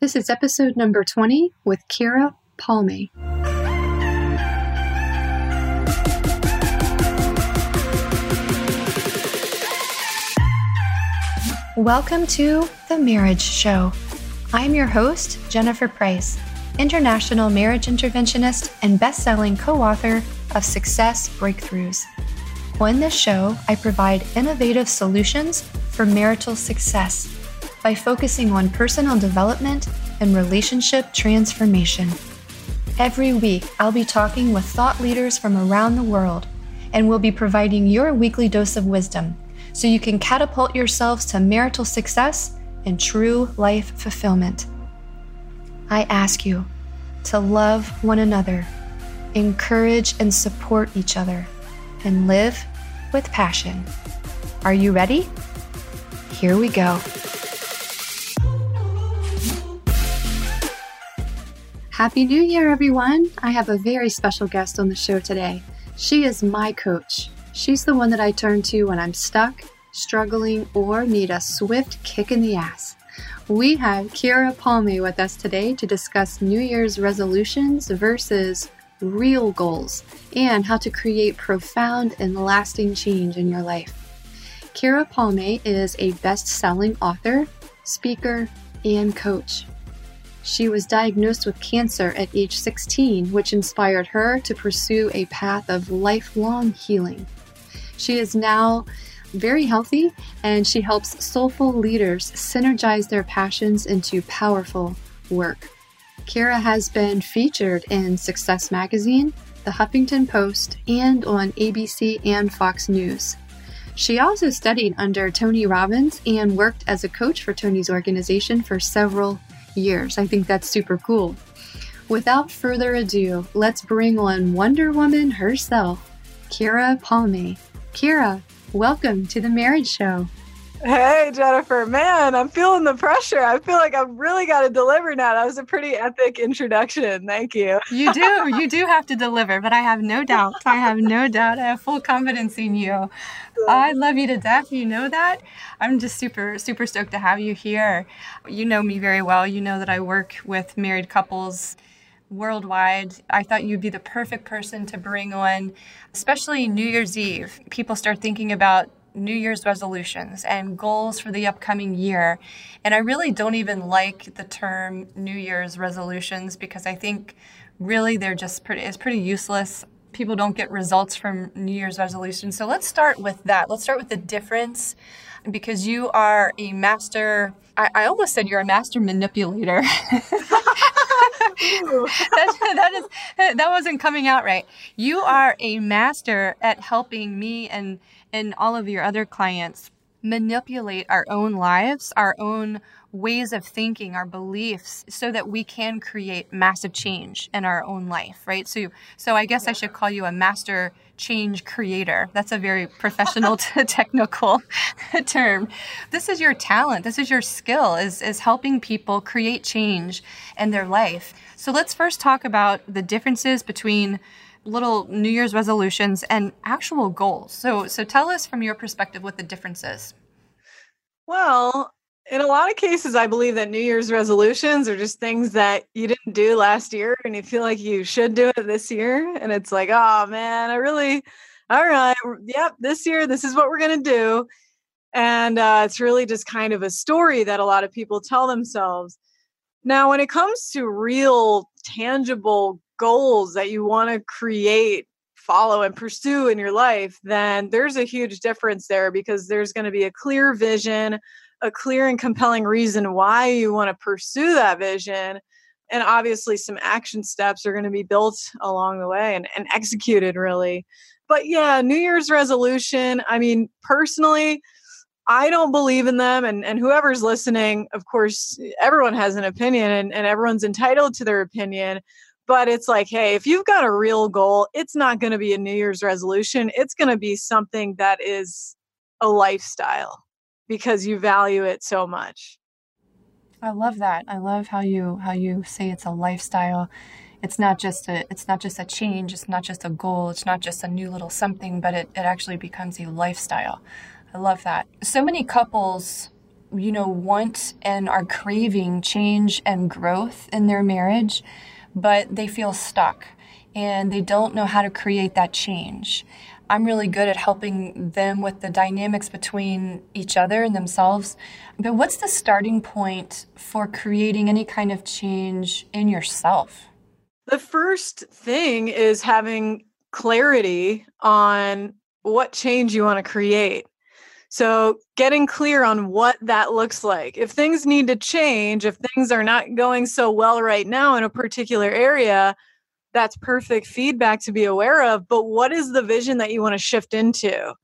This is episode number 20 with Keara Palmay. Welcome to The Marriage Show. I'm your host, Jennifer Price, international marriage interventionist and best selling co author of Success Breakthroughs. On this show, I provide innovative solutions for marital success by focusing on personal development and relationship transformation. Every week, I'll be talking with thought leaders from around the world and will be providing your weekly dose of wisdom so you can catapult yourselves to marital success and true life fulfillment. I ask you to love one another, encourage and support each other, and live with passion. Are you ready? Here we go. Happy New Year, everyone! I have a very special guest on the show today. She is my coach. She's the one that I turn to when I'm stuck, struggling, or need a swift kick in the ass. We have Keara Palmay with us today to discuss New Year's resolutions versus real goals and how to create profound and lasting change in your life. Keara Palmay is a best selling author, speaker, and coach. She was diagnosed with cancer at age 16, which inspired her to pursue a path of lifelong healing. She is now very healthy and she helps soulful leaders synergize their passions into powerful work. Keara has been featured in Success Magazine, The Huffington Post, and on ABC and Fox News. She also studied under Tony Robbins and worked as a coach for Tony's organization for several years. I think that's super cool. Without further ado, let's bring on Wonder Woman herself, Keara Palmay. Keara, welcome to the Marriage Show. Hey, Jennifer. Man, I'm feeling the pressure. I feel like I've really got to deliver now. That was a pretty epic introduction. Thank you. you do. You do have to deliver, but I have no doubt. I have no doubt. I have full confidence in you. I love you to death. You know that. I'm just super, super stoked to have you here. You know me very well. You know that I work with married couples worldwide. I thought you'd be the perfect person to bring on, especially New Year's Eve. People start thinking about New Year's resolutions and goals for the upcoming year. And I really don't even like the term New Year's resolutions because I think really they're just pretty it's pretty useless. People don't get results from New Year's resolutions. So let's start with that. Let's start with the difference because you are a master I, I almost said you're a master manipulator. that, that is that wasn't coming out right. You are a master at helping me and and all of your other clients manipulate our own lives, our own ways of thinking, our beliefs, so that we can create massive change in our own life, right? So, so I guess I should call you a master change creator. That's a very professional, technical term. This is your talent. This is your skill is, is helping people create change in their life. So let's first talk about the differences between little New Year's resolutions and actual goals. So, so tell us from your perspective what the difference is. Well, in a lot of cases, I believe that New Year's resolutions are just things that you didn't do last year and you feel like you should do it this year. And it's like, oh man, I really, all right, yep, this year, this is what we're going to do. And uh, it's really just kind of a story that a lot of people tell themselves. Now, when it comes to real, tangible goals that you want to create, follow, and pursue in your life, then there's a huge difference there because there's going to be a clear vision, a clear and compelling reason why you want to pursue that vision. And obviously, some action steps are going to be built along the way and, and executed really. But yeah, New Year's resolution, I mean, personally, I don't believe in them. And, and whoever's listening, of course, everyone has an opinion and, and everyone's entitled to their opinion but it's like hey if you've got a real goal it's not going to be a new year's resolution it's going to be something that is a lifestyle because you value it so much. I love that i love how you how you say it's a lifestyle. It's not just a it's not just a change it's not just a goal it's not just a new little something but it, it actually becomes a lifestyle. I love that. So many couples you know, want and are craving change and growth in their marriage, but they feel stuck and they don't know how to create that change. I'm really good at helping them with the dynamics between each other and themselves. But what's the starting point for creating any kind of change in yourself? The first thing is having clarity on what change you want to create. So, getting clear on what that looks like. If things need to change, if things are not going so well right now in a particular area, that's perfect feedback to be aware of. But what is the vision that you want to shift into?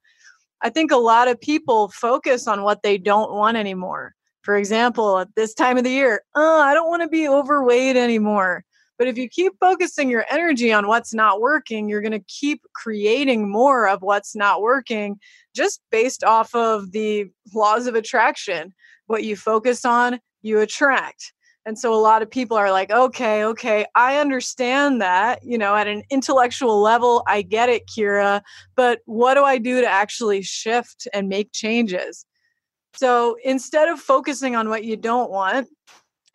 I think a lot of people focus on what they don't want anymore. For example, at this time of the year, oh, I don't want to be overweight anymore. But if you keep focusing your energy on what's not working, you're going to keep creating more of what's not working just based off of the laws of attraction. What you focus on, you attract. And so a lot of people are like, okay, okay, I understand that, you know, at an intellectual level, I get it, Keara, but what do I do to actually shift and make changes? So instead of focusing on what you don't want,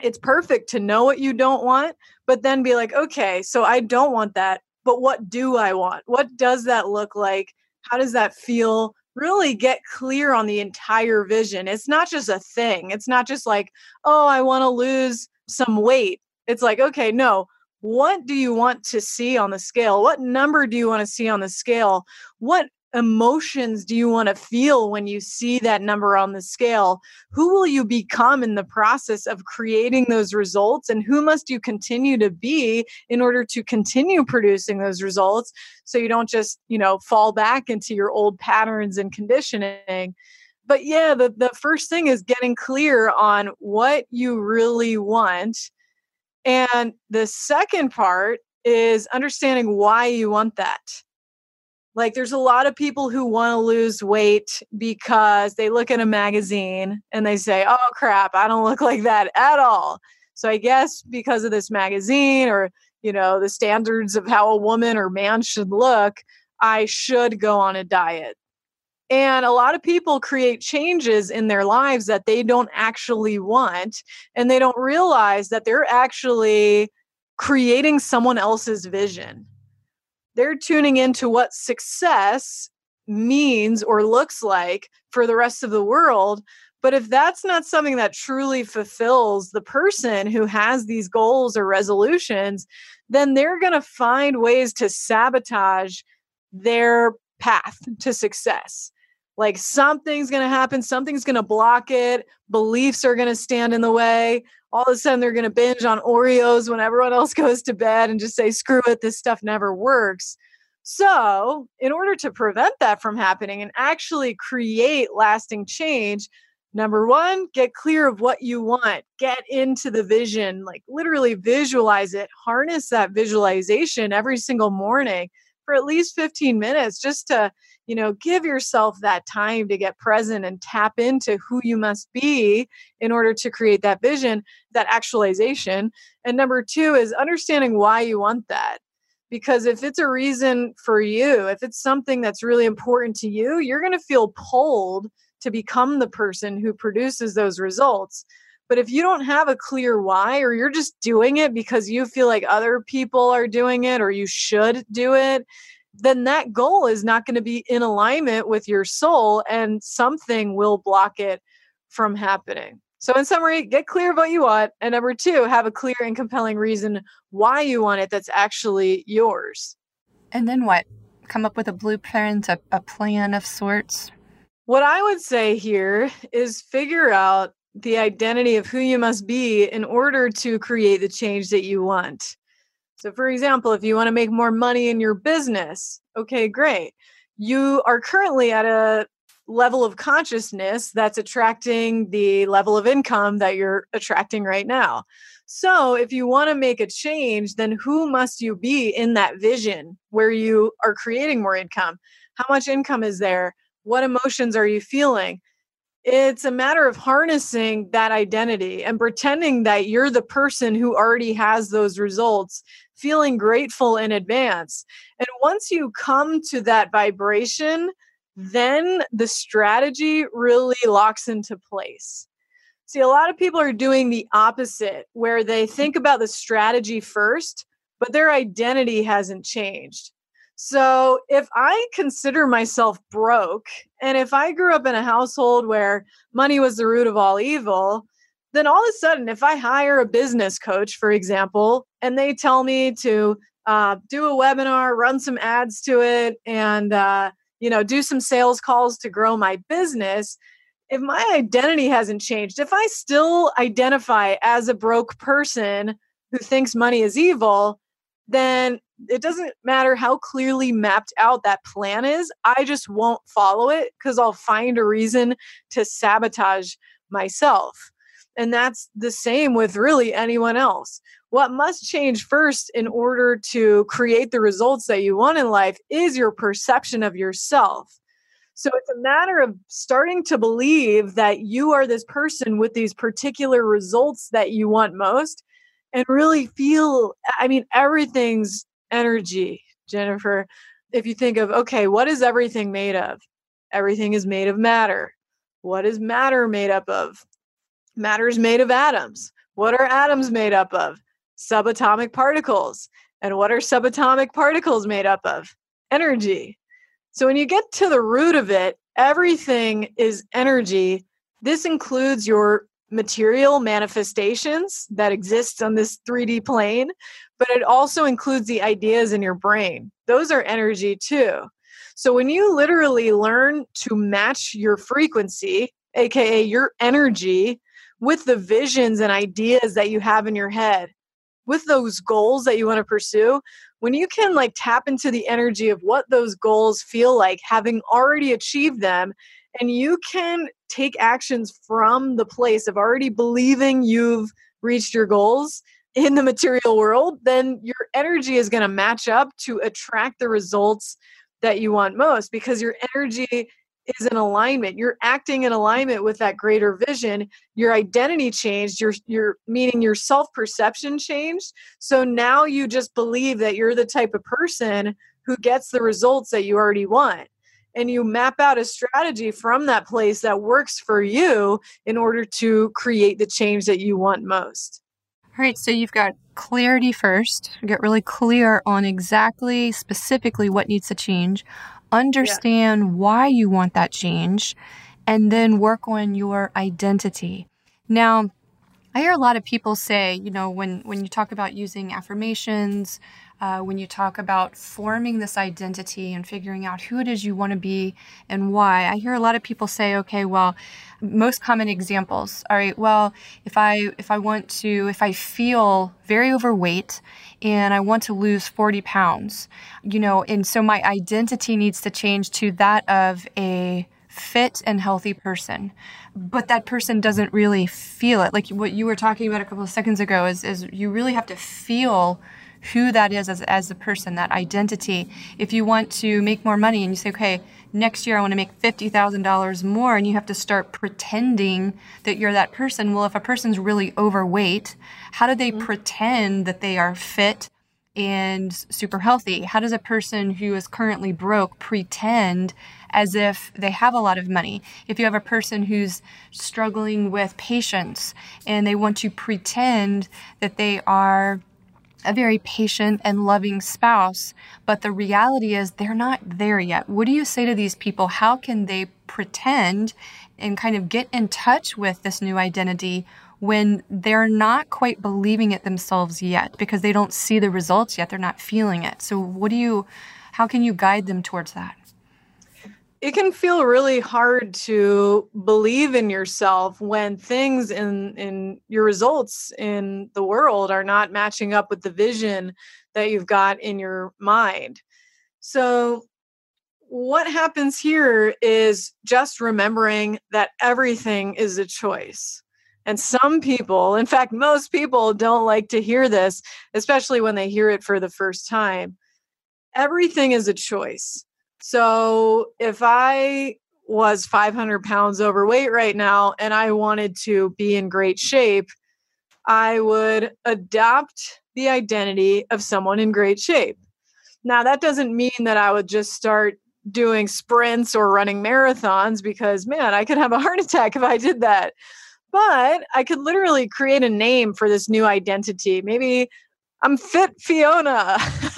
it's perfect to know what you don't want, but then be like, okay, so I don't want that, but what do I want? What does that look like? How does that feel? Really get clear on the entire vision. It's not just a thing. It's not just like, oh, I want to lose some weight. It's like, okay, no, what do you want to see on the scale? What number do you want to see on the scale? What emotions do you want to feel when you see that number on the scale? Who will you become in the process of creating those results? And who must you continue to be in order to continue producing those results so you don't just, you know, fall back into your old patterns and conditioning? But yeah, the, the first thing is getting clear on what you really want. And the second part is understanding why you want that like there's a lot of people who want to lose weight because they look at a magazine and they say, "Oh crap, I don't look like that at all." So I guess because of this magazine or, you know, the standards of how a woman or man should look, I should go on a diet. And a lot of people create changes in their lives that they don't actually want and they don't realize that they're actually creating someone else's vision they're tuning into what success means or looks like for the rest of the world. But if that's not something that truly fulfills the person who has these goals or resolutions, then they're going to find ways to sabotage their path to success. Like something's going to happen, something's going to block it, beliefs are going to stand in the way, all of a sudden they're going to binge on Oreos when everyone else goes to bed and just say, screw it, this stuff never works. So, in order to prevent that from happening and actually create lasting change, number one, get clear of what you want, get into the vision, like literally visualize it, harness that visualization every single morning for at least 15 minutes just to you know give yourself that time to get present and tap into who you must be in order to create that vision that actualization. And number 2 is understanding why you want that. Because if it's a reason for you if it's something that's really important to you you're going to feel pulled to become the person who produces those results but if you don't have a clear why, or you're just doing it because you feel like other people are doing it, or you should do it, then that goal is not going to be in alignment with your soul and something will block it from happening. So, in summary, get clear of what you want. And number two, have a clear and compelling reason why you want it that's actually yours. And then what? Come up with a blueprint, a, a plan of sorts? What I would say here is figure out the identity of who you must be in order to create the change that you want. So, for example, if you want to make more money in your business, okay, great. You are currently at a level of consciousness that's attracting the level of income that you're attracting right now. So, if you want to make a change, then who must you be in that vision where you are creating more income? How much income is there? What emotions are you feeling? It's a matter of harnessing that identity and pretending that you're the person who already has those results, feeling grateful in advance. And once you come to that vibration, then the strategy really locks into place. See, a lot of people are doing the opposite, where they think about the strategy first, but their identity hasn't changed. So if I consider myself broke, and if I grew up in a household where money was the root of all evil, then all of a sudden, if I hire a business coach, for example, and they tell me to uh, do a webinar, run some ads to it, and uh, you know, do some sales calls to grow my business. If my identity hasn't changed, if I still identify as a broke person who thinks money is evil, then it doesn't matter how clearly mapped out that plan is. I just won't follow it because I'll find a reason to sabotage myself. And that's the same with really anyone else. What must change first in order to create the results that you want in life is your perception of yourself. So it's a matter of starting to believe that you are this person with these particular results that you want most and really feel I mean everything's energy, Jennifer. If you think of okay, what is everything made of? Everything is made of matter. What is matter made up of? Matter is made of atoms. What are atoms made up of? subatomic particles. And what are subatomic particles made up of? Energy. So when you get to the root of it, everything is energy. This includes your material manifestations that exist on this 3D plane, but it also includes the ideas in your brain. Those are energy too. So when you literally learn to match your frequency, aka your energy, with the visions and ideas that you have in your head, with those goals that you want to pursue, when you can like tap into the energy of what those goals feel like, having already achieved them, and you can take actions from the place of already believing you've reached your goals in the material world, then your energy is going to match up to attract the results that you want most because your energy is in alignment. You're acting in alignment with that greater vision. Your identity changed. Your your meaning your self perception changed. So now you just believe that you're the type of person who gets the results that you already want. And you map out a strategy from that place that works for you in order to create the change that you want most all right so you've got clarity first get really clear on exactly specifically what needs to change understand yeah. why you want that change, and then work on your identity. Now, I hear a lot of people say, you know, when, when you talk about using affirmations, uh, when you talk about forming this identity and figuring out who it is you want to be and why, I hear a lot of people say, okay, well, most common examples, all right, well, if I if I want to, if I feel very overweight and I want to lose 40 pounds, you know, and so my identity needs to change to that of a fit and healthy person but that person doesn't really feel it like what you were talking about a couple of seconds ago is, is you really have to feel who that is as, as a person, that identity. If you want to make more money and you say, okay, next year I want to make $50,000 more, and you have to start pretending that you're that person. Well, if a person's really overweight, how do they mm-hmm. pretend that they are fit? And super healthy? How does a person who is currently broke pretend as if they have a lot of money? If you have a person who's struggling with patience and they want to pretend that they are a very patient and loving spouse, but the reality is they're not there yet. What do you say to these people? How can they pretend and kind of get in touch with this new identity when they're not quite believing it themselves yet because they don't see the results yet? They're not feeling it. So, what do you, how can you guide them towards that? it can feel really hard to believe in yourself when things in in your results in the world are not matching up with the vision that you've got in your mind so what happens here is just remembering that everything is a choice and some people in fact most people don't like to hear this especially when they hear it for the first time everything is a choice so if I was 500 pounds overweight right now and I wanted to be in great shape, I would adopt the identity of someone in great shape. Now, that doesn't mean that I would just start doing sprints or running marathons because, man, I could have a heart attack if I did that. But I could literally create a name for this new identity. Maybe I'm Fit Fiona.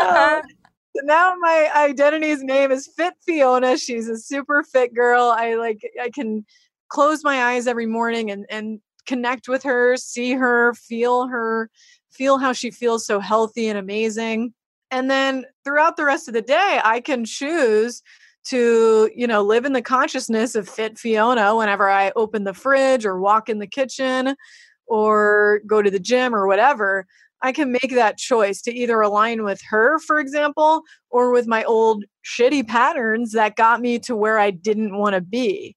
um, now my identity's name is Fit Fiona. She's a super fit girl. I like I can close my eyes every morning and and connect with her, see her, feel her, feel how she feels so healthy and amazing. And then throughout the rest of the day, I can choose to, you know, live in the consciousness of fit Fiona whenever I open the fridge or walk in the kitchen or go to the gym or whatever. I can make that choice to either align with her, for example, or with my old shitty patterns that got me to where I didn't want to be.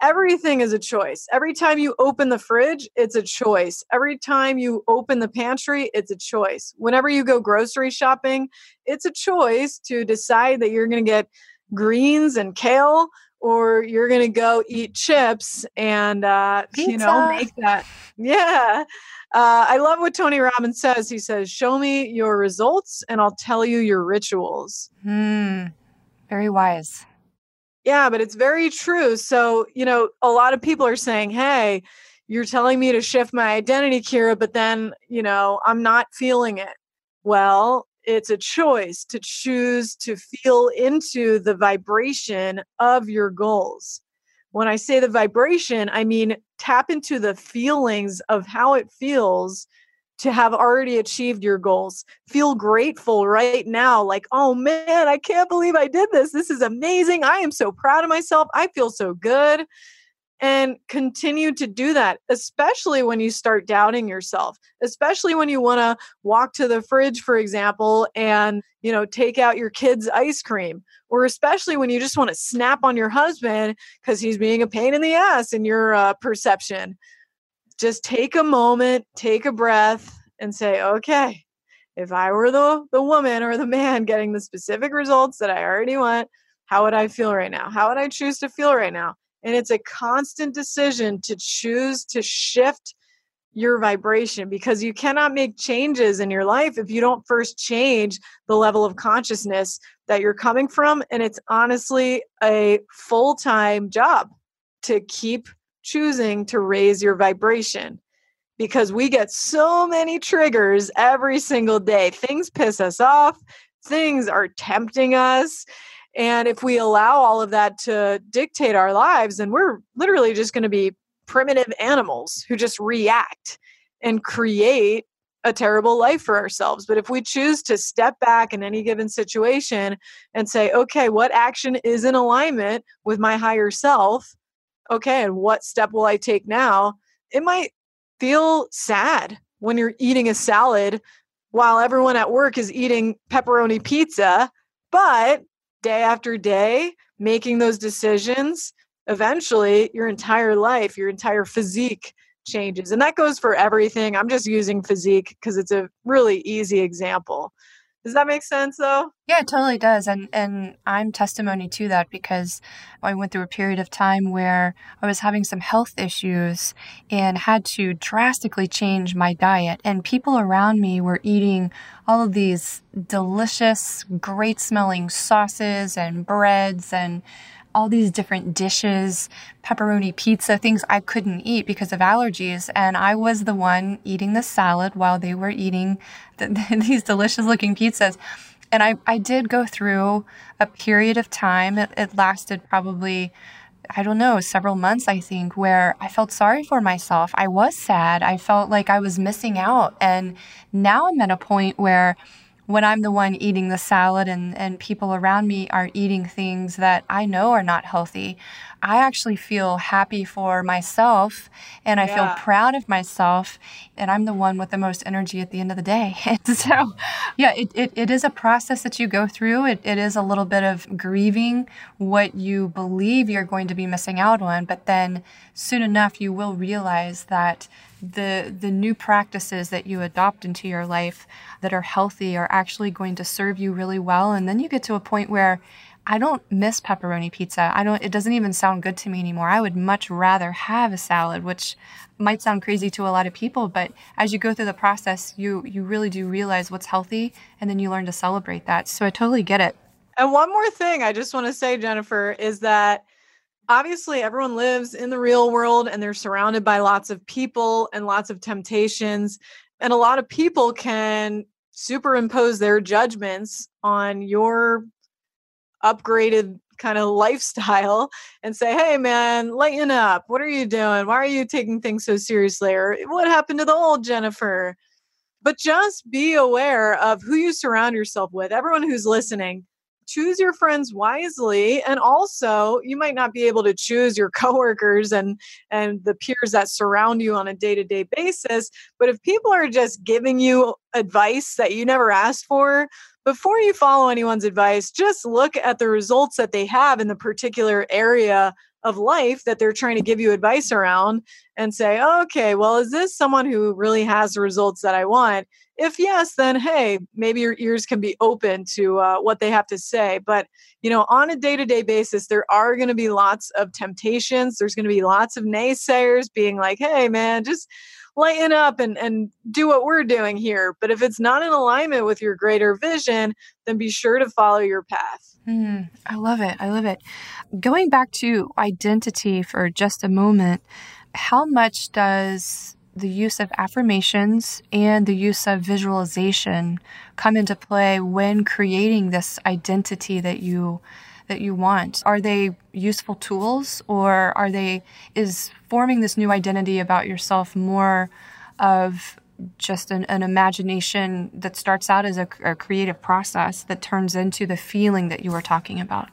Everything is a choice. Every time you open the fridge, it's a choice. Every time you open the pantry, it's a choice. Whenever you go grocery shopping, it's a choice to decide that you're going to get greens and kale or you're going to go eat chips and uh, you know make that yeah. Uh, i love what tony robbins says. He says show me your results and i'll tell you your rituals. Hmm. Very wise. Yeah but it's very true. So you know a lot of people are saying hey you're telling me to shift my identity keara but then you know i'm not feeling it. Well it's a choice to choose to feel into the vibration of your goals. When I say the vibration, I mean tap into the feelings of how it feels to have already achieved your goals. Feel grateful right now, like, oh man, I can't believe I did this. This is amazing. I am so proud of myself. I feel so good and continue to do that especially when you start doubting yourself especially when you want to walk to the fridge for example and you know take out your kids ice cream or especially when you just want to snap on your husband because he's being a pain in the ass in your uh, perception. Just take a moment take a breath and say okay if i were the the woman or the man getting the specific results that i already want how would i feel right now? How would i choose to feel right now and it's a constant decision to choose to shift your vibration because you cannot make changes in your life if you don't first change the level of consciousness that you're coming from. And it's honestly a full time job to keep choosing to raise your vibration because we get so many triggers every single day. Things piss us off, things are tempting us. And if we allow all of that to dictate our lives, then we're literally just going to be primitive animals who just react and create a terrible life for ourselves. But if we choose to step back in any given situation and say, okay, what action is in alignment with my higher self? Okay, and what step will I take now? It might feel sad when you're eating a salad while everyone at work is eating pepperoni pizza, but day after day, making those decisions, eventually your entire life, your entire physique changes. And that goes for everything. I'm just using physique because it's a really easy example. Does that make sense though? Yeah, it totally does. And and I'm testimony to that because I went through a period of time where I was having some health issues and had to drastically change my diet. And people around me were eating all of these delicious, great smelling sauces and breads and all these different dishes, pepperoni pizza, things I couldn't eat because of allergies. And I was the one eating the salad while they were eating the, these delicious looking pizzas. And I, I did go through a period of time, it, it lasted probably I don't know, several months, I think, where I felt sorry for myself. I was sad. I felt like I was missing out. And now I'm at a point where when I'm the one eating the salad and, and people around me are eating things that I know are not healthy, I actually feel happy for myself and I yeah. feel proud of myself. And I'm the one with the most energy at the end of the day. so, yeah, it, it, it is a process that you go through. It, it is a little bit of grieving what you believe you're going to be missing out on. But then soon enough, you will realize that the the new practices that you adopt into your life that are healthy are actually going to serve you really well and then you get to a point where I don't miss pepperoni pizza. I don't it doesn't even sound good to me anymore. I would much rather have a salad, which might sound crazy to a lot of people, but as you go through the process, you you really do realize what's healthy and then you learn to celebrate that. So I totally get it. And one more thing I just want to say Jennifer is that obviously everyone lives in the real world and they're surrounded by lots of people and lots of temptations and a lot of people can superimpose their judgments on your upgraded kind of lifestyle and say, hey, man, lighten up. What are you doing? Why are you taking things so seriously? Or what happened to the old Jennifer? But just be aware of who you surround yourself with. Everyone who's listening, choose your friends wisely and also you might not be able to choose your coworkers and and the peers that surround you on a day-to-day basis but if people are just giving you advice that you never asked for before you follow anyone's advice just look at the results that they have in the particular area of life that they're trying to give you advice around and say, okay, well, is this someone who really has the results that I want? If yes, then hey, maybe your ears can be open to uh, what they have to say. But, you know, on a day to day basis, there are going to be lots of temptations. There's going to be lots of naysayers being like, hey, man, just lighten up and, and do what we're doing here. But if it's not in alignment with your greater vision, then be sure to follow your path. Mm, I love it. I love it. Going back to identity for just a moment, how much does the use of affirmations and the use of visualization come into play when creating this identity that you that you want are they useful tools or are they is forming this new identity about yourself more of just an, an imagination that starts out as a, a creative process that turns into the feeling that you were talking about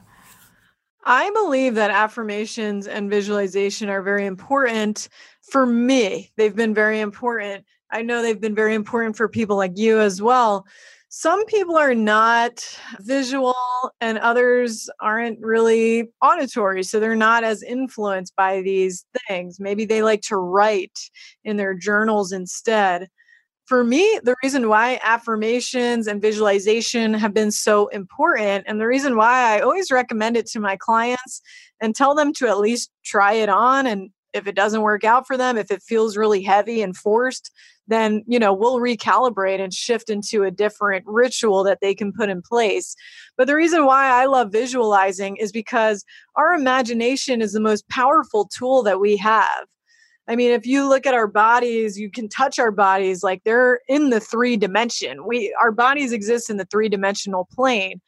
I believe that affirmations and visualization are very important for me. They've been very important. I know they've been very important for people like you as well. Some people are not visual and others aren't really auditory. So they're not as influenced by these things. Maybe they like to write in their journals instead for me, the reason why affirmations and visualization have been so important, and the reason why I always recommend it to my clients and tell them to at least try it on. And if it doesn't work out for them, if it feels really heavy and forced, then you know we'll recalibrate and shift into a different ritual that they can put in place but the reason why i love visualizing is because our imagination is the most powerful tool that we have I mean, if you look at our bodies, you can touch our bodies like they're in the three dimension. We our bodies exist in the three dimensional plane.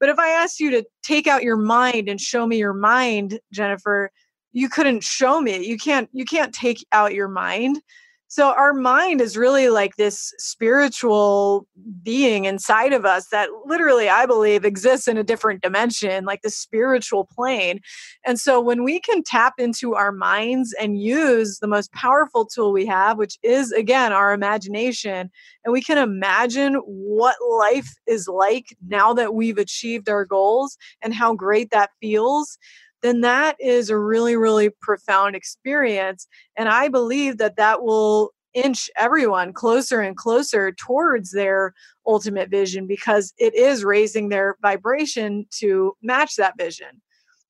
But if I asked you to take out your mind and show me your mind, Jennifer, you couldn't show me. You can't you can't take out your mind. So our mind is really like this spiritual being inside of us that literally I believe exists in a different dimension, like the spiritual plane. And so when we can tap into our minds and use the most powerful tool we have, which is again our imagination, and we can imagine what life is like now that we've achieved our goals and how great that feels then that is a really, really profound experience. And I believe that that will inch everyone closer and closer towards their ultimate vision because it is raising their vibration to match that vision.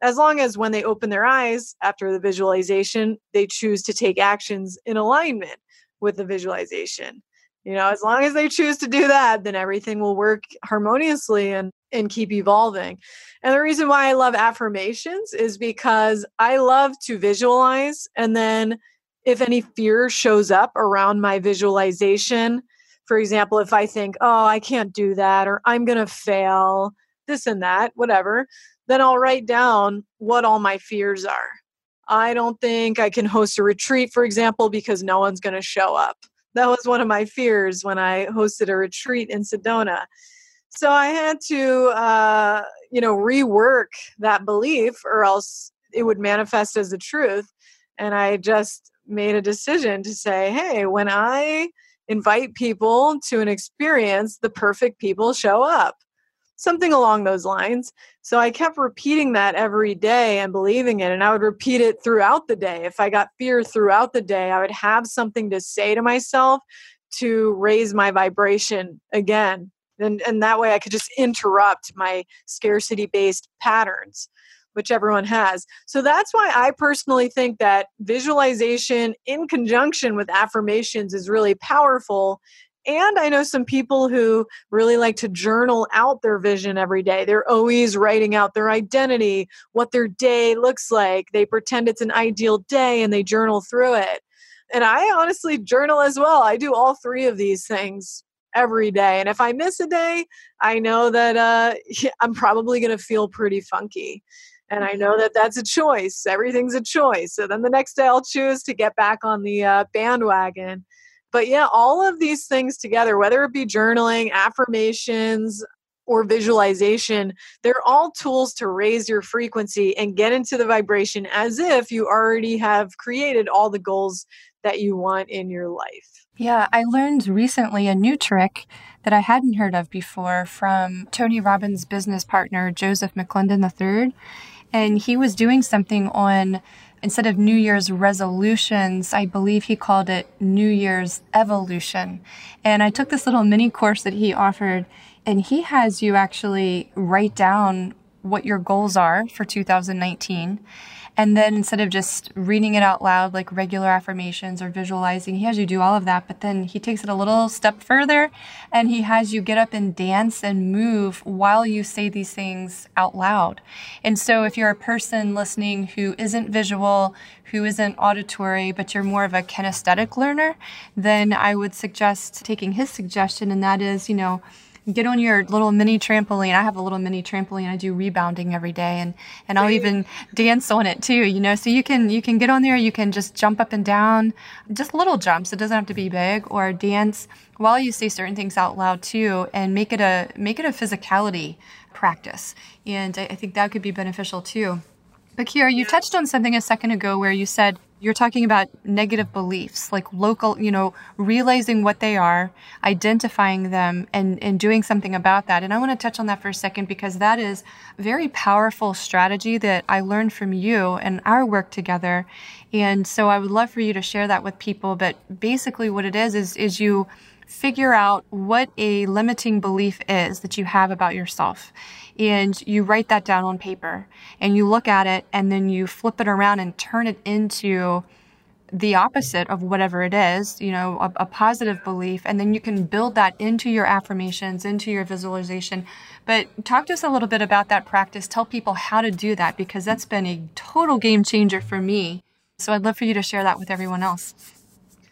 As long as when they open their eyes after the visualization, they choose to take actions in alignment with the visualization. You know, as long as they choose to do that, then everything will work harmoniously and and keep evolving. And the reason why I love affirmations is because I love to visualize and then if any fear shows up around my visualization, for example, if I think, "Oh, I can't do that," or "I'm going to fail," this and that, whatever, then I'll write down what all my fears are. I don't think I can host a retreat, for example, because no one's going to show up. That was one of my fears when I hosted a retreat in Sedona so I had to, uh, you know, rework that belief, or else it would manifest as the truth. And I just made a decision to say, hey, when I invite people to an experience, the perfect people show up. Something along those lines. So I kept repeating that every day and believing it. And I would repeat it throughout the day. If I got fear throughout the day, I would have something to say to myself to raise my vibration again and and that way i could just interrupt my scarcity based patterns which everyone has so that's why i personally think that visualization in conjunction with affirmations is really powerful And I know some people who really like to journal out their vision every day. They're always writing out their identity, what their day looks like. They pretend it's an ideal day and they journal through it. And I honestly journal as well. I do all three of these things every day. And if I miss a day, I know that uh, I'm probably going to feel pretty funky. And I know that that's a choice. Everything's a choice. So then the next day I'll choose to get back on the uh, bandwagon. But yeah, all of these things together, whether it be journaling, affirmations, or visualization, they're all tools to raise your frequency and get into the vibration as if you already have created all the goals that you want in your life. Yeah, I learned recently a new trick that I hadn't heard of before from Tony Robbins' business partner, Joseph McClendon III. And he was doing something on instead of New Year's resolutions, I believe he called it New Year's evolution. And I took this little mini course that he offered, and he has you actually write down what your goals are for 2019 and then instead of just reading it out loud like regular affirmations or visualizing, he has you do all of that. But then he takes it a little step further and he has you get up and dance and move while you say these things out loud. And so if you're a person listening who isn't visual, who isn't auditory, but you're more of a kinesthetic learner, then I would suggest taking his suggestion, and that is, you know, get on your little mini trampoline. I have a little mini trampoline. I do rebounding every day and, and I'll even dance on it too, you know, so you can, you can get on there. You can just jump up and down, just little jumps. It doesn't have to be big or dance while you say certain things out loud too and make it a, make it a physicality practice. And I, I think that could be beneficial too. But Keara, you touched on something a second ago where you said you're talking about negative beliefs, like local, you know, realizing what they are, identifying them, and, and doing something about that. And I want to touch on that for a second because that is a very powerful strategy that I learned from you and our work together. And so I would love for you to share that with people. But basically, what it is, is, is you figure out what a limiting belief is that you have about yourself and you write that down on paper and you look at it and then you flip it around and turn it into the opposite of whatever it is, you know, a, a, positive belief, and then you can build that into your affirmations, into your visualization. But talk to us a little bit about that practice. Tell people how to do that because that's been a total game changer for me. So I'd love for you to share that with everyone else.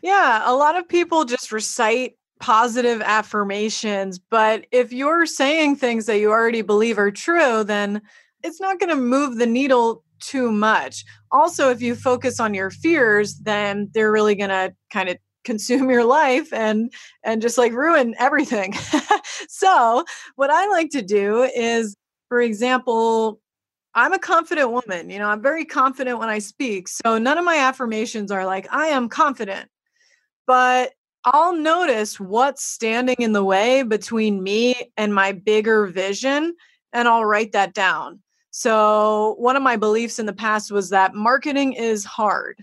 Yeah, a lot of people just recite positive affirmations. But if you're saying things that you already believe are true, then it's not going to move the needle too much. Also, if you focus on your fears, then they're really going to kind of consume your life and and just like ruin everything. so, what I like to do is for example, I'm a confident woman, you know, I'm very confident when I speak. So, none of my affirmations are like I am confident. But I'll notice what's standing in the way between me and my bigger vision, and I'll write that down. So, one of my beliefs in the past was that marketing is hard.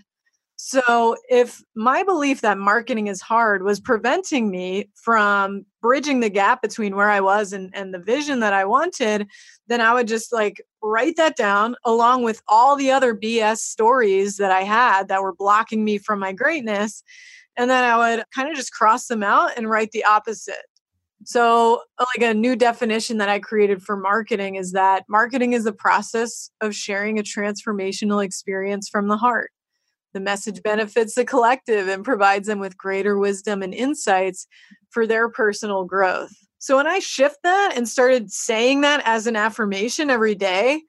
So, if my belief that marketing is hard was preventing me from bridging the gap between where I was and, and the vision that I wanted, then I would just like write that down along with all the other BS stories that I had that were blocking me from my greatness and then I would kind of just cross them out and write the opposite. So, uh, like a new definition that I created for marketing is that marketing is the process of sharing a transformational experience from the heart. The message benefits the collective and provides them with greater wisdom and insights for their personal growth. So, when I shift that and started saying that as an affirmation every day,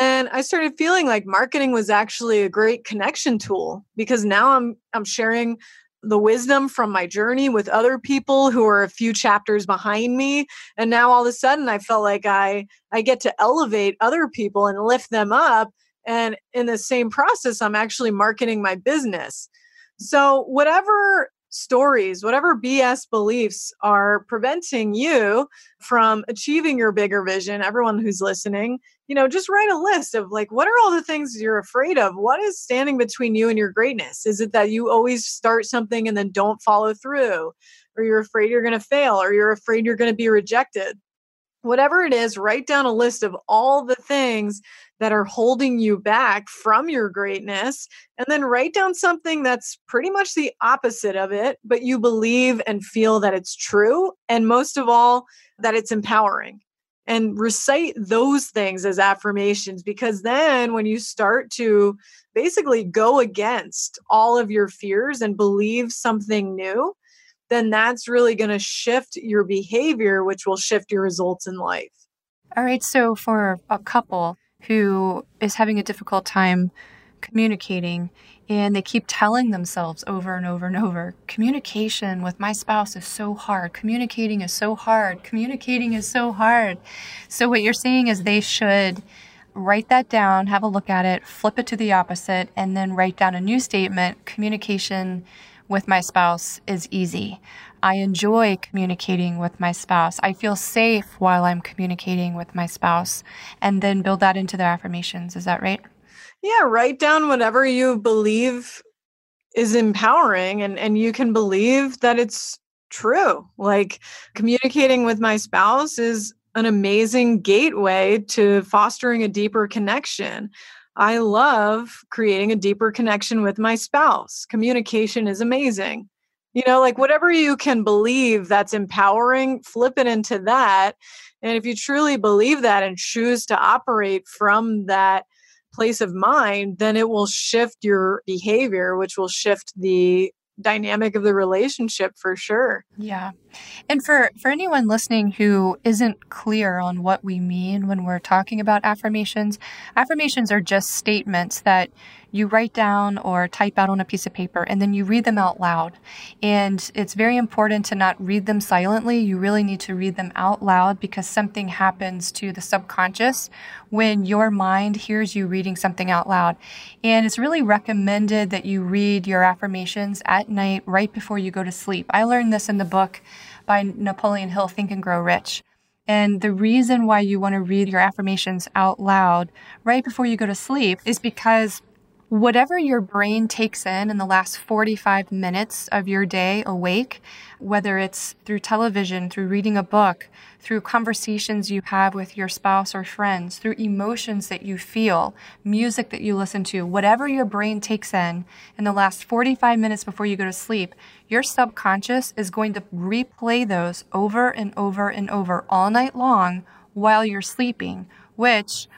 then I started feeling like marketing was actually a great connection tool because now I'm I'm sharing the wisdom from my journey with other people who are a few chapters behind me. And now all of a sudden i felt like i i get to elevate other people and lift them up. And in the same process i'm actually marketing my business. So whatever stories, whatever BS beliefs are preventing you from achieving your bigger vision, everyone who's listening, you know, just write a list of like, what are all the things you're afraid of? What is standing between you and your greatness? Is it that you always start something and then don't follow through? Or you're afraid you're going to fail? Or you're afraid you're going to be rejected? Whatever it is, write down a list of all the things that are holding you back from your greatness. And then write down something that's pretty much the opposite of it, but you believe and feel that it's true. And most of all, that it's empowering. And recite those things as affirmations because then when you start to basically go against all of your fears and believe something new, then that's really going to shift your behavior, which will shift your results in life. All right. So, for a couple, who is having a difficult time communicating and they keep telling themselves over and over and over communication with my spouse is so hard communicating is so hard communicating is so hard so what you're saying is they should write that down have a look at it flip it to the opposite and then write down a new statement communication with my spouse is easy I enjoy communicating with my spouse. I feel safe while I'm communicating with my spouse, and then build that into their affirmations. Is that right? Yeah, write down whatever you believe is empowering, and, and you can believe that it's true. Like communicating with my spouse is an amazing gateway to fostering a deeper connection. I love creating a deeper connection with my spouse. Communication is amazing you know like whatever you can believe that's empowering flip it into that and if you truly believe that and choose to operate from that place of mind then it will shift your behavior which will shift the dynamic of the relationship for sure. Yeah. And for for anyone listening who isn't clear on what we mean when we're talking about affirmations, affirmations are just statements that you write down or type out on a piece of paper and then you read them out loud. And it's very important to not read them silently. You really need to read them out loud because something happens to the subconscious when your mind hears you reading something out loud. And it's really recommended that you read your affirmations at night right before you go to sleep. I learned this in the book by Napoleon Hill, Think and Grow Rich. And the reason why you want to read your affirmations out loud right before you go to sleep is because whatever your brain takes in in the last 45 minutes of your day awake, whether it's through television, through reading a book, through conversations you have with your spouse or friends, through emotions that you feel, music that you listen to, whatever your brain takes in in the last 45 minutes before you go to sleep, your subconscious is going to replay those over and over and over all night long while you're sleeping, which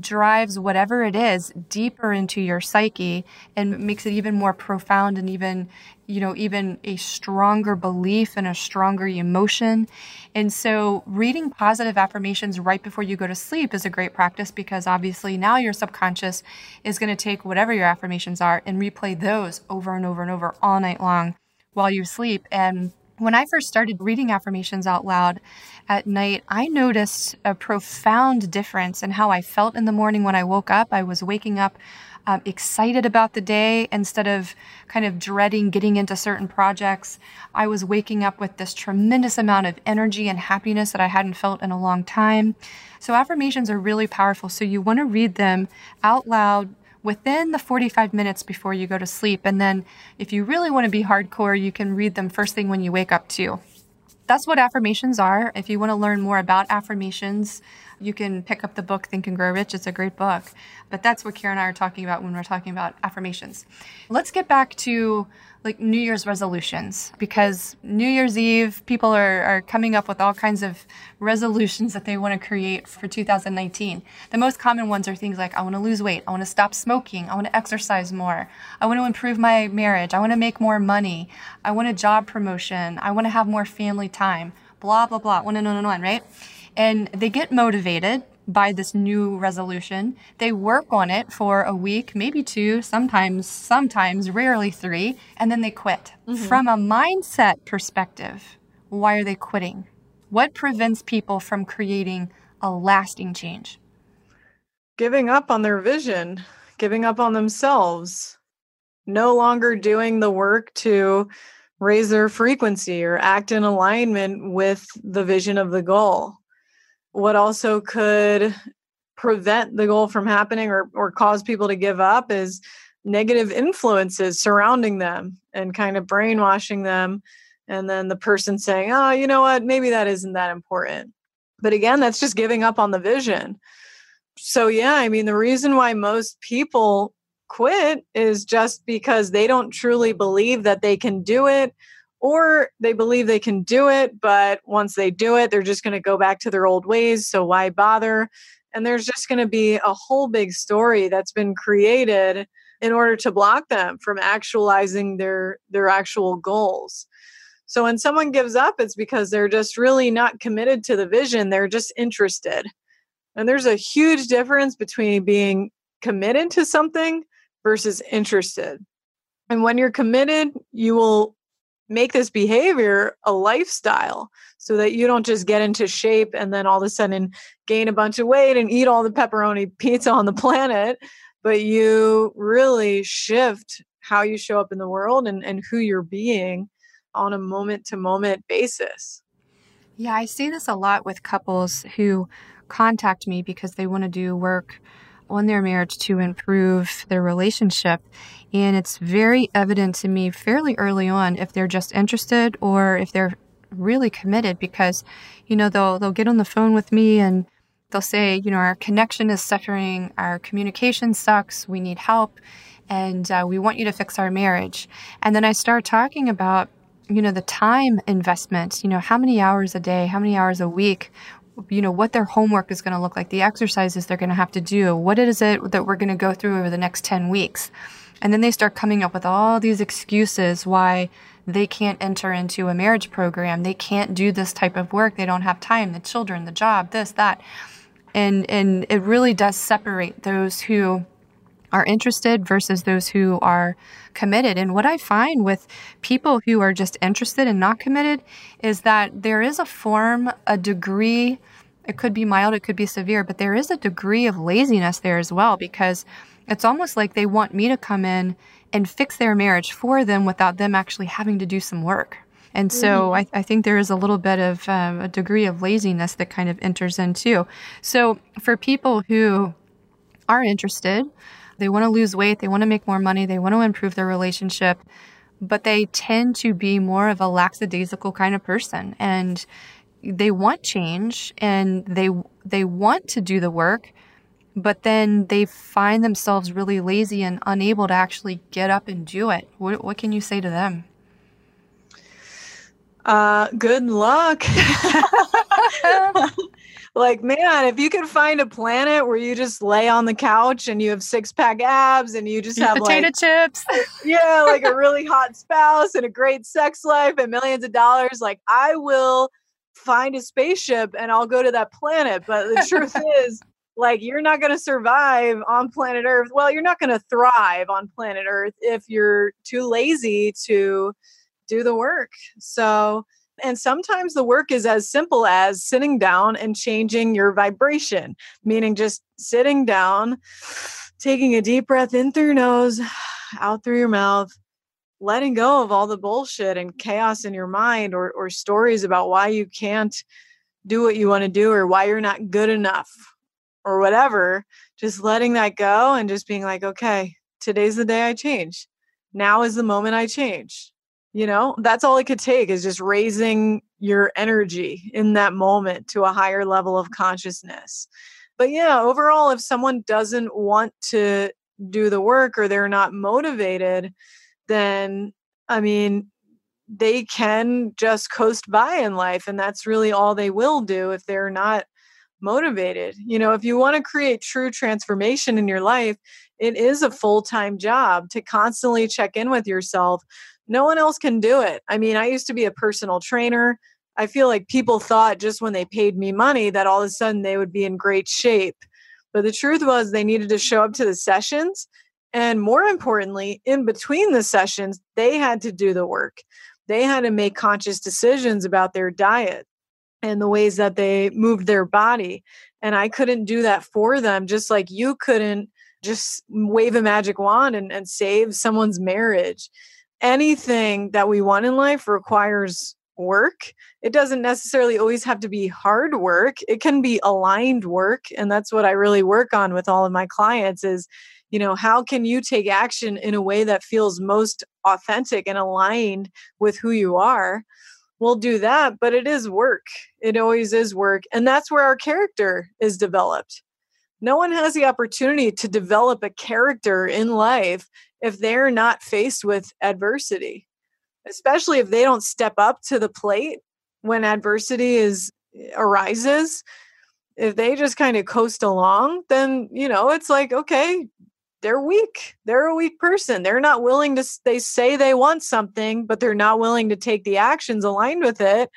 drives whatever it is deeper into your psyche and makes it even more profound and even you know even a stronger belief and a stronger emotion. And so reading positive affirmations right before you go to sleep is a great practice because obviously now your subconscious is going to take whatever your affirmations are and replay those over and over and over all night long while you sleep. And when I first started reading affirmations out loud at night, I noticed a profound difference in how I felt in the morning when I woke up. I was waking up um, excited about the day instead of kind of dreading getting into certain projects. I was waking up with this tremendous amount of energy and happiness that I hadn't felt in a long time. So, affirmations are really powerful. So, you want to read them out loud within the 45 minutes before you go to sleep. And then if you really want to be hardcore, you can read them first thing when you wake up too. That's what affirmations are. If you want to learn more about affirmations, you can pick up the book Think and Grow Rich. It's a great book. But that's what Keara and I are talking about when we're talking about affirmations. Let's get back to like New Year's resolutions because New Year's Eve, people are, are coming up with all kinds of resolutions that they want to create for 2019. The most common ones are things like I want to lose weight, I want to stop smoking, I want to exercise more, I want to improve my marriage, I want to make more money, I want a job promotion, I want to have more family time, blah, blah, blah, one and on and on, right? And they get motivated by this new resolution. They work on it for a week, maybe two, sometimes, sometimes, rarely three, and then they quit. Mm-hmm. From a mindset perspective, why are they quitting? What prevents people from creating a lasting change? Giving up on their vision, giving up on themselves, no longer doing the work to raise their frequency or act in alignment with the vision of the goal what also could prevent the goal from happening or, or cause people to give up is negative influences surrounding them and kind of brainwashing them. And then the person saying oh you know what? Maybe that isn't that important. But again, that's just giving up on the vision. So, yeah, I mean, the reason why most people quit is just because they don't truly believe that they can do it or they believe they can do it but once they do it they're just going to go back to their old ways so why bother? And there's just going to be a whole big story that's been created in order to block them from actualizing their their actual goals. So when someone gives up it's because they're just really not committed to the vision they're just interested. And there's a huge difference between being committed to something versus interested. And when you're committed you will make this behavior a lifestyle so that you don't just get into shape and then all of a sudden gain a bunch of weight and eat all the pepperoni pizza on the planet, but you really shift how you show up in the world and, and who you're being on a moment to moment basis. Yeah, I see this a lot with couples who contact me because they want to do work on their marriage to improve their relationship. And it's very evident to me fairly early on if they're just interested or if they're really committed because, you know, they'll, they'll get on the phone with me and they'll say, you know, our connection is suffering, our communication sucks, we need help, and uh, we want you to fix our marriage. And then I start talking about, you know, the time investment, you know, how many hours a day, how many hours a week you know what their homework is going to look like the exercises they're going to have to do. What is it that we're going to go through over the next 10 weeks? And then they start coming up with all these excuses why they can't enter into a marriage program. They can't do this type of work. They don't have time. The children the job this that. And and it really does separate those who are interested versus those who are committed. And what I find with people who are just interested and not committed is that there is a form, a degree, it could be mild, it could be severe, but there is a degree of laziness there as well because it's almost like they want me to come in and fix their marriage for them without them actually having to do some work. And so mm-hmm. I, I, think there is a little bit of um, a degree of laziness that kind of enters in too. So for people who are interested, they want to lose weight, they want to make more money, they want to improve their relationship, but they tend to be more of a lackadaisical kind of person and they want change and they they want to do the work, but then they find themselves really lazy and unable to actually get up and do it. What, what can you say to them? Uh, good luck. like man if you could find a planet where you just lay on the couch and you have six pack abs and you just have potato like, chips. yeah like a really hot spouse and a great sex life and millions of dollars like i will find a spaceship and i'll go to that planet. But the truth is like you're not going to survive on planet earth. Well you're not going to thrive on planet earth if you're too lazy to do the work. So and sometimes the work is as simple as sitting down and changing your vibration, meaning just sitting down, taking a deep breath in through your nose, out through your mouth, letting go of all the bullshit and chaos in your mind or, or stories about why you can't do what you want to do or why you're not good enough or whatever. Just letting that go and just being like, okay, today's the day I change. Now is the moment I change you know that's all it could take is just raising your energy in that moment to a higher level of consciousness. But yeah overall if someone doesn't want to do the work or they're not motivated then i mean they can just coast by in life and that's really all they will do if they're not motivated. You know if you want to create true transformation in your life it is a full-time job to constantly check in with yourself no one else can do it. I mean, I used to be a personal trainer. I feel like people thought just when they paid me money that all of a sudden they would be in great shape. But the truth was they needed to show up to the sessions. And more importantly, in between the sessions, they had to do the work. They had to make conscious decisions about their diet and the ways that they moved their body. And I couldn't do that for them, just like you couldn't just wave a magic wand and, and save someone's marriage anything that we want in life requires work. It doesn't necessarily always have to be hard work. It can be aligned work and that's what I really work on with all of my clients is you know how can you take action in a way that feels most authentic and aligned with who you are we'll do that, but it is work. It always is work. And that's where our character is developed. No one has the opportunity to develop a character in life if they're not faced with adversity, especially if they don't step up to the plate when adversity is eh, arises. If they just kind of coast along, then, you know, it's like, okay, they're weak. They're a weak person. They're not willing to, they say they want something, but they're not willing to take the actions aligned with it.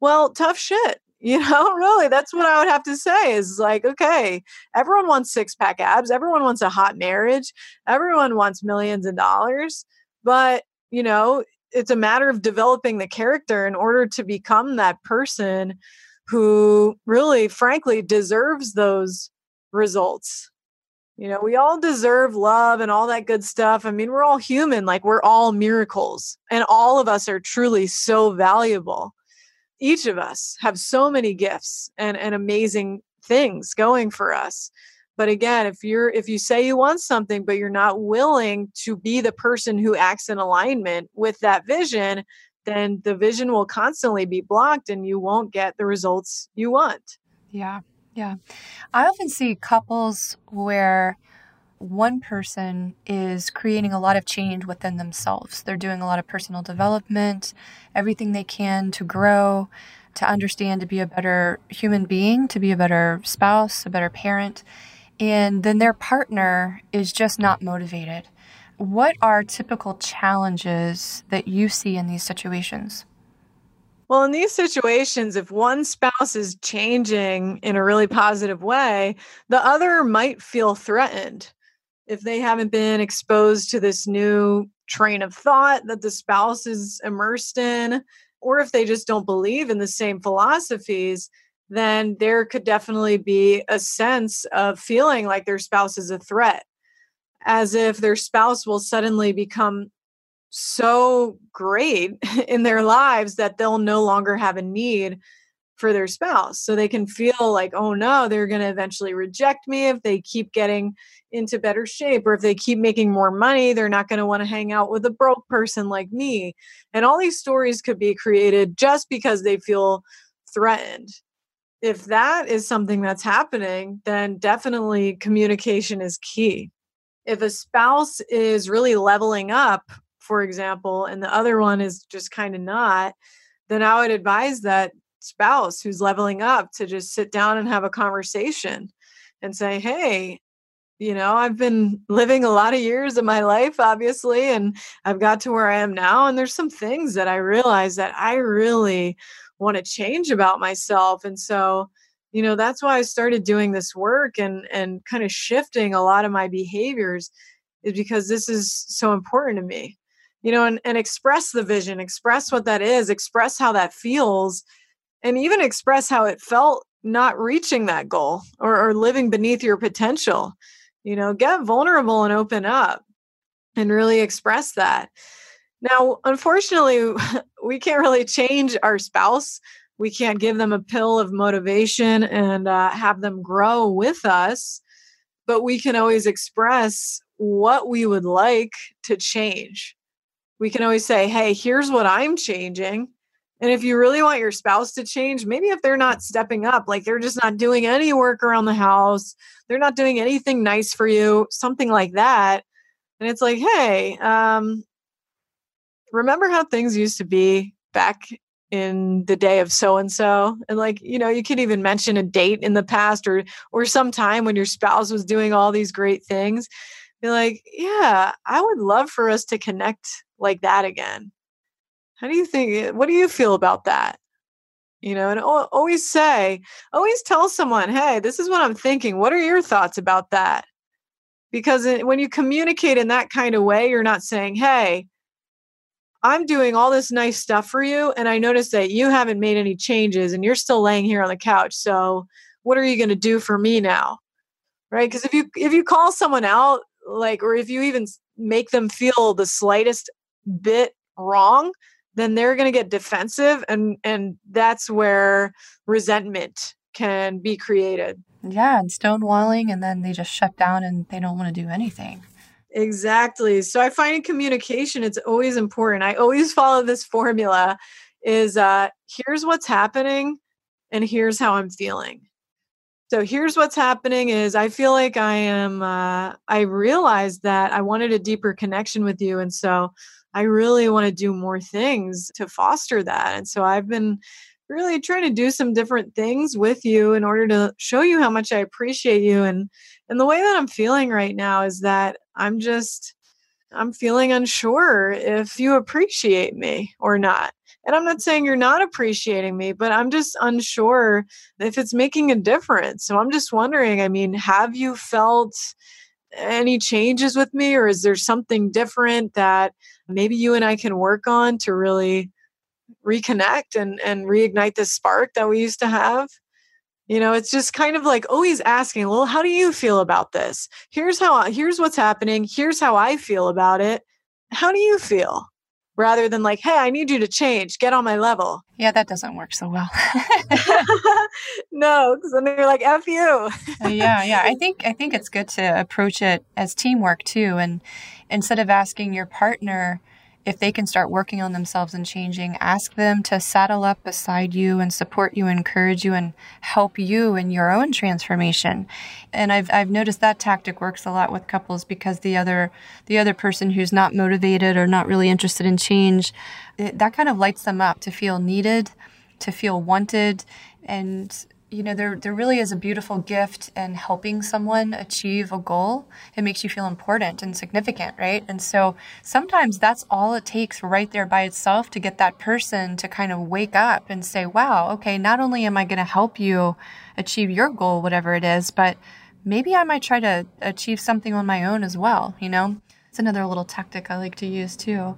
Well, tough shit. You know, really, that's what I would have to say is like, okay, everyone wants six pack abs. Everyone wants a hot marriage. Everyone wants millions of dollars. But, you know, it's a matter of developing the character in order to become that person who really, frankly, deserves those results. You know, we all deserve love and all that good stuff. I mean, we're all human, like, we're all miracles, and all of us are truly so valuable each of us have so many gifts and, and amazing things going for us. But again if you're if you say you want something but you're not willing to be the person who acts in alignment with that vision then the vision will constantly be blocked and you won't get the results you want. Yeah yeah. I often see couples where one person is creating a lot of change within themselves. They're doing a lot of personal development, everything they can to grow, to understand, to be a better human being, to be a better spouse, a better parent. And then their partner is just not motivated. What are typical challenges that you see in these situations? Well, in these situations, if one spouse is changing in a really positive way, the other might feel threatened if they haven't been exposed to this new train of thought that the spouse is immersed in, or if they just don't believe in the same philosophies, then there could definitely be a sense of feeling like their spouse is a threat, as if their spouse will suddenly become so great in their lives that they'll no longer have a need for their spouse. So they can feel like, oh no, they're going to eventually reject me if they keep getting into better shape or if they keep making more money, they're not going to want to hang out with a broke person like me. And all these stories could be created just because they feel threatened. If that is something that's happening, then definitely communication is key. If a spouse is really leveling up, for example, and the other one is just kind of not, then I would advise that spouse who's leveling up to just sit down and have a conversation and say, Hey, you know, I've been living a lot of years of my life, obviously, and I've got to where I am now. And there's some things that I realize that I really want to change about myself. And so, you know, that's why I started doing this work and and kind of shifting a lot of my behaviors is because this is so important to me. You know, and, and express the vision, express what that is, express how that feels and even express how it felt not reaching that goal or, or living beneath your potential. You know, get vulnerable and open up and really express that. Now, unfortunately, we can't really change our spouse. We can't give them a pill of motivation and uh, have them grow with us, but we can always express what we would like to change. We can always say, hey, here's what I'm changing. And if you really want your spouse to change, maybe if they're not stepping up, like they're just not doing any work around the house, they're not doing anything nice for you, something like that. And it's like, hey, um, remember how things used to be back in the day of so and so and like you know you could even mention a date in the past or or some time when your spouse was doing all these great things be like yeah i would love for us to connect like that again how do you think? What do you feel about that? You know, and always say, always tell someone, hey, this is what I'm thinking. What are your thoughts about that? Because when you communicate in that kind of way, you're not saying, hey, I'm doing all this nice stuff for you, and I notice that you haven't made any changes and you're still laying here on the couch. So, what are you going to do for me now? Right? Because if you if you call someone out, like, or if you even make them feel the slightest bit wrong, then they're going to get defensive and and that's where resentment can be created. Yeah and stonewalling and then they just shut down and they don't want to do anything. Exactly so i find in communication it's always important. I always follow this formula is uh, here's what's happening and here's how I'm feeling. So here's what's happening is I feel like I am uh, I realized that I wanted a deeper connection with you and so I really want to do more things to foster that. And so I've been really trying to do some different things with you in order to show you how much I appreciate you and and the way that I'm feeling right now is that I'm just I'm feeling unsure if you appreciate me or not. And I'm not saying you're not appreciating me, but I'm just unsure if it's making a difference. So I'm just wondering, I mean, have you felt any changes with me or is there something different that maybe you and I can work on to really reconnect and and reignite this spark that we used to have? You know, it's just kind of like always asking, well, how do you feel about this? Here's how here's what's happening. Here's how I feel about it. How do you feel? Rather than like, hey, I need you to change, get on my level. Yeah, that doesn't work so well. no, because then they're like, F you. Uh, yeah, yeah. I think I think it's good to approach it as teamwork too. And instead of asking your partner, if they can start working on themselves and changing, ask them to saddle up beside you and support you, encourage you, and help you in your own transformation. And I've, I've noticed that tactic works a lot with couples because the other the other person who's not motivated or not really interested in change, it, that kind of lights them up to feel needed, to feel wanted, and you know, there, there really is a beautiful gift in helping someone achieve a goal. It makes you feel important and significant, right? And so sometimes that's all it takes right there by itself to get that person to kind of wake up and say, wow, okay, not only am I going to help you achieve your goal, whatever it is, but maybe I might try to achieve something on my own as well, you know? It's another little tactic I like to use too.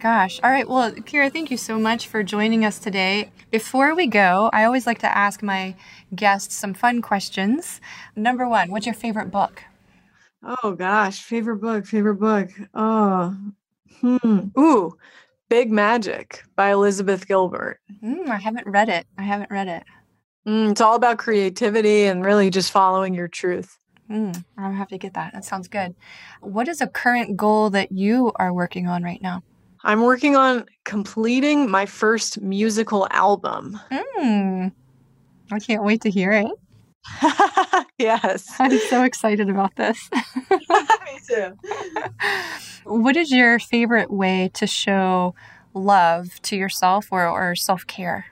Gosh. All right. Well, Keara, thank you so much for joining us today. Before we go, I always like to ask my guests some fun questions. Number one, what's your favorite book? Oh gosh, favorite book, favorite book. Oh, hmm. Ooh, Big Magic by Elizabeth Gilbert. Mm, I haven't read it. I haven't read it. Mm, it's all about creativity and really just following your truth. Mm, I'll have to get that. That sounds good. What is a current goal that you are working on right now? I'm working on completing my first musical album. Mm. I can't wait to hear it. yes. I'm so excited about this. Me too. what is your favorite way to show love to yourself or, or self care?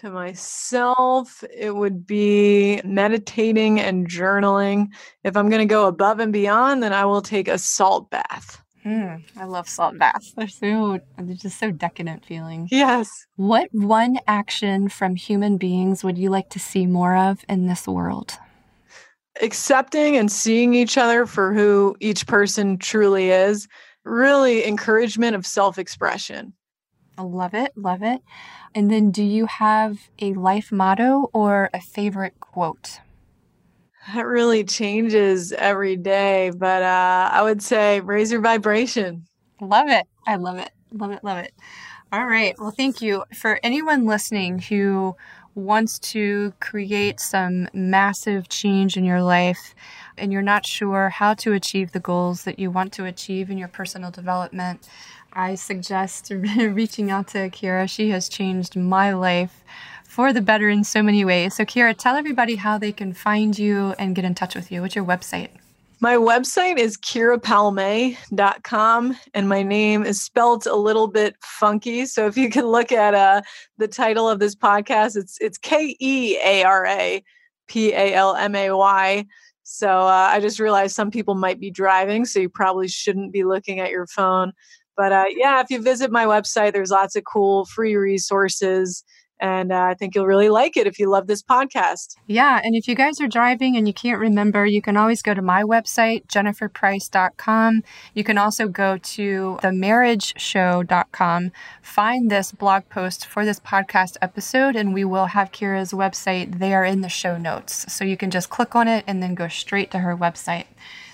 To myself, it would be meditating and journaling. If I'm going to go above and beyond, then I will take a salt bath. Mm, I love salt baths. They're so they're just so decadent feeling. Yes. What one action from human beings would you like to see more of in this world? Accepting and seeing each other for who each person truly is. Really encouragement of self-expression. I love it, love it. And then do you have a life motto or a favorite quote? That really changes every day, but uh, I would say raise your vibration. Love it. I love it. Love it. Love it. All right. Well, thank you. For anyone listening who wants to create some massive change in your life and you're not sure how to achieve the goals that you want to achieve in your personal development, I suggest reaching out to Keara. She has changed my life for the better in so many ways. So, Keara, tell everybody how they can find you and get in touch with you. What's your website? My website is kearapalmay.com and my name is spelled a little bit funky. So if you can look at uh, the title of this podcast, it's it's K E A R A P A L M A Y. So uh, I just realized some people might be driving, so you probably shouldn't be looking at your phone. But uh, yeah, if you visit my website, there's lots of cool free resources and uh, I think you'll really like it if you love this podcast. Yeah. And if you guys are driving and you can't remember, you can always go to my website, jenniferprice.com. You can also go to themarriageshow.com, find this blog post for this podcast episode, and we will have Keara's website there in the show notes. So you can just click on it and then go straight to her website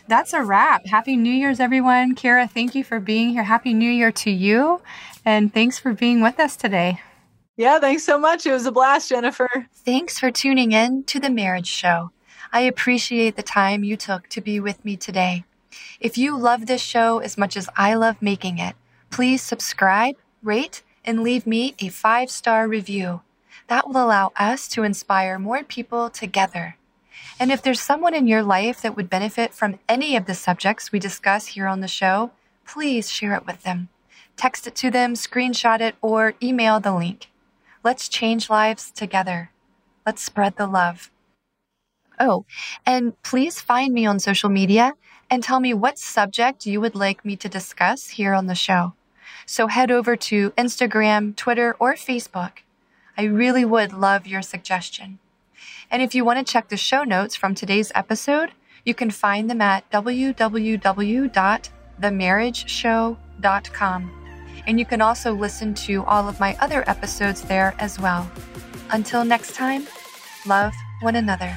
that's a wrap. Happy New Year's, everyone. Keara, thank you for being here. Happy New Year to you. And thanks for being with us today. Yeah, thanks so much. It was a blast, Jennifer. Thanks for tuning in to The Marriage Show. I appreciate the time you took to be with me today. If you love this show as much as I love making it, please subscribe, rate, and leave me a five star review. That will allow us to inspire more people together. And if there's someone in your life that would benefit from any of the subjects we discuss here on the show, please share it with them. Text it to them, screenshot it, or email the link. Let's change lives together. Let's spread the love. Oh, and please find me on social media and tell me what subject you would like me to discuss here on the show. So head over to Instagram, Twitter, or Facebook. I really would love your suggestion. And if you want to check the show notes from today's episode, you can find them at www.themarriageshow.com. And you can also listen to all of my other episodes there as well. Until next time, love one another.